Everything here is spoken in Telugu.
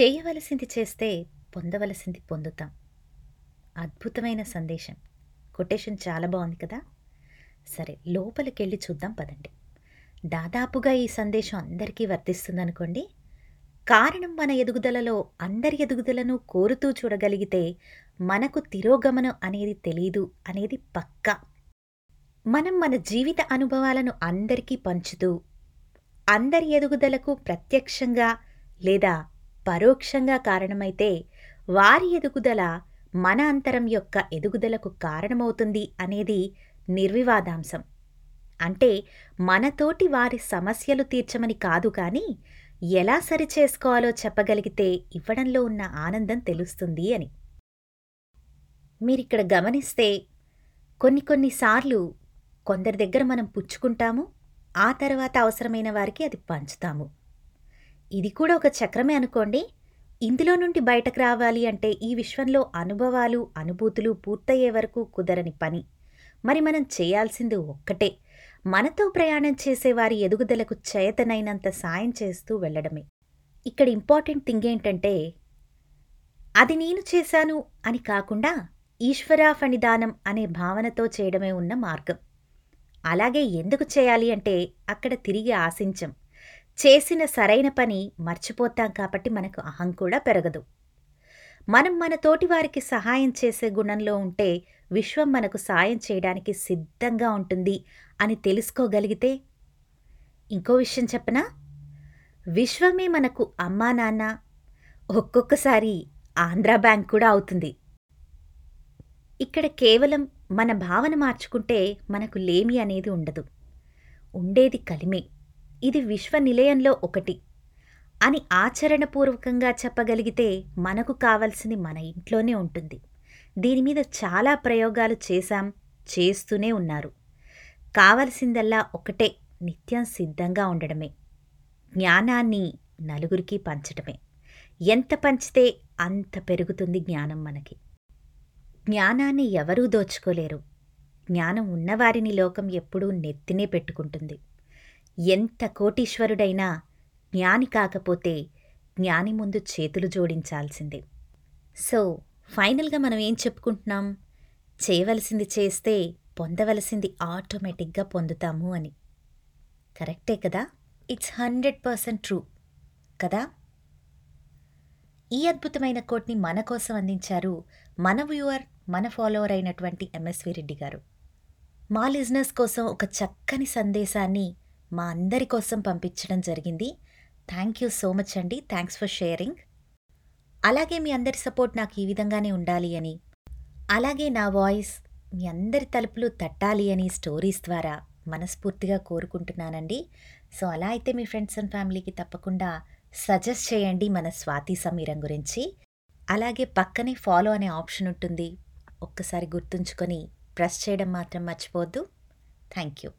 చేయవలసింది చేస్తే పొందవలసింది పొందుతాం. అద్భుతమైన సందేశం. కొటేషన్ చాలా బాగుంది కదా? సరే లోపలికెళ్ళి చూద్దాం పదండి. దాదాపుగా ఈ సందేశం అందరికీ వర్తిస్తుందనుకోండి. కారణం మన ఎదుగుదలలో అందరి ఎదుగుదలను కోరుతూ చూడగలిగితే మనకు తిరోగమనం అనేది తెలీదు అనేది పక్కా. మనం మన జీవిత అనుభవాలను అందరికీ పంచుతూ అందరి ఎదుగుదలకు ప్రత్యక్షంగా లేదా పరోక్షంగా కారణమైతే వారి ఎదుగుదల మన అంతరం యొక్క ఎదుగుదలకు కారణమవుతుంది అనేది నిర్వివాదాంశం. అంటే మనతోటి వారి సమస్యలు తీర్చమని కాదు కానీ ఎలా సరిచేసుకోవాలో చెప్పగలిగితే ఇవ్వడంలో ఉన్న ఆనందం తెలుస్తుంది అని. మీరిక్కడ గమనిస్తే కొన్ని కొన్నిసార్లు కొందరి దగ్గర మనం పుచ్చుకుంటాము ఆ తర్వాత అవసరమైన వారికి అది పంచుతాము. ఇది కూడా ఒక చక్రమే అనుకోండి. ఇందులో నుండి బయటకు రావాలి అంటే ఈ విశ్వంలో అనుభవాలు అనుభూతులు పూర్తయ్యే వరకు కుదరని పని. మరి మనం చేయాల్సింది ఒక్కటే. మనతో ప్రయాణం చేసేవారి ఎదుగుదలకు చేతనైనంత సాయం చేస్తూ వెళ్ళడమే. ఇక్కడ ఇంపార్టెంట్ థింగ్ ఏంటంటే అది నేను చేశాను అని కాకుండా ఈశ్వరా ఫణిదానం అనే భావనతో చేయడమే ఉన్న మార్గం. అలాగే ఎందుకు చేయాలి అంటే అక్కడ తిరిగి ఆశించం. చేసిన సరైన పని మర్చిపోతాం కాబట్టి మనకు అహం కూడా పెరగదు. మనం మన తోటి వారికి సహాయం చేసే గుణంలో ఉంటే విశ్వం మనకు సాయం చేయడానికి సిద్ధంగా ఉంటుంది అని తెలుసుకోగలిగితే ఇంకో విషయం చెప్పనా? విశ్వమే మనకు అమ్మా నాన్న ఒక్కొక్కసారి ఆంధ్రా బ్యాంక్ కూడా అవుతుంది. ఇక్కడ కేవలం మన భావన మార్చుకుంటే మనకు లేమి అనేది ఉండదు. ఉండేది కలిమే. ఇది విశ్వ నిలయంలో ఒకటి. అని ఆచరణపూర్వకంగా చెప్పగలిగితే మనకు కావలసింది మన ఇంట్లోనే ఉంటుంది. దీని మీద చాలా ప్రయోగాలు చేశాం చేస్తూనే ఉన్నారు. కావలసిందల్లా ఒకటే నిత్యం సిద్ధంగా ఉండడమే. జ్ఞానాన్ని నలుగురికి పంచటమే. ఎంత పంచితే అంత పెరుగుతుంది జ్ఞానం మనకి. జ్ఞానాన్ని ఎవరూ దోచుకోలేరు. జ్ఞానం ఉన్నవారిని లోకం ఎప్పుడూ నెత్తినే పెట్టుకుంటుంది. ఎంత కోటీశ్వరుడైనా జ్ఞాని కాకపోతే జ్ఞాని ముందు చేతులు జోడించాల్సిందే. సో ఫైనల్గా మనం ఏం చెప్పుకుంటున్నాం? చేయవలసింది చేస్తే పొందవలసింది ఆటోమేటిక్గా పొందుతాము అని. కరెక్టే కదా? ఇట్స్ హండ్రెడ్ పర్సెంట్ ట్రూ కదా? ఈ అద్భుతమైన కోట్ని మన కోసం అందించారు మన వ్యూవర్ మన ఫాలోవర్ అయినటువంటి ఎంఎస్వి రెడ్డి గారు. మా లిజినెస్ కోసం ఒక చక్కని సందేశాన్ని మా అందరి కోసం పంపించడం జరిగింది. థ్యాంక్ యూ సో మచ్ అండి. థ్యాంక్స్ ఫర్ షేరింగ్ అలాగే మీ అందరి సపోర్ట్ నాకు ఈ విధంగానే ఉండాలి అని. అలాగే నా వాయిస్ మీ అందరి తలుపులు తట్టాలి అని స్టోరీస్ ద్వారా మనస్ఫూర్తిగా కోరుకుంటున్నానండి. సో అలా అయితే మీ ఫ్రెండ్స్ అండ్ ఫ్యామిలీకి తప్పకుండా సజెస్ట్ చేయండి మన స్వాతి సమీరం గురించి. అలాగే పక్కనే ఫాలో అనే ఆప్షన్ ఉంటుంది. ఒక్కసారి గుర్తుంచుకొని ప్రెస్ చేయడం మాత్రం మర్చిపోవద్దు. Thank you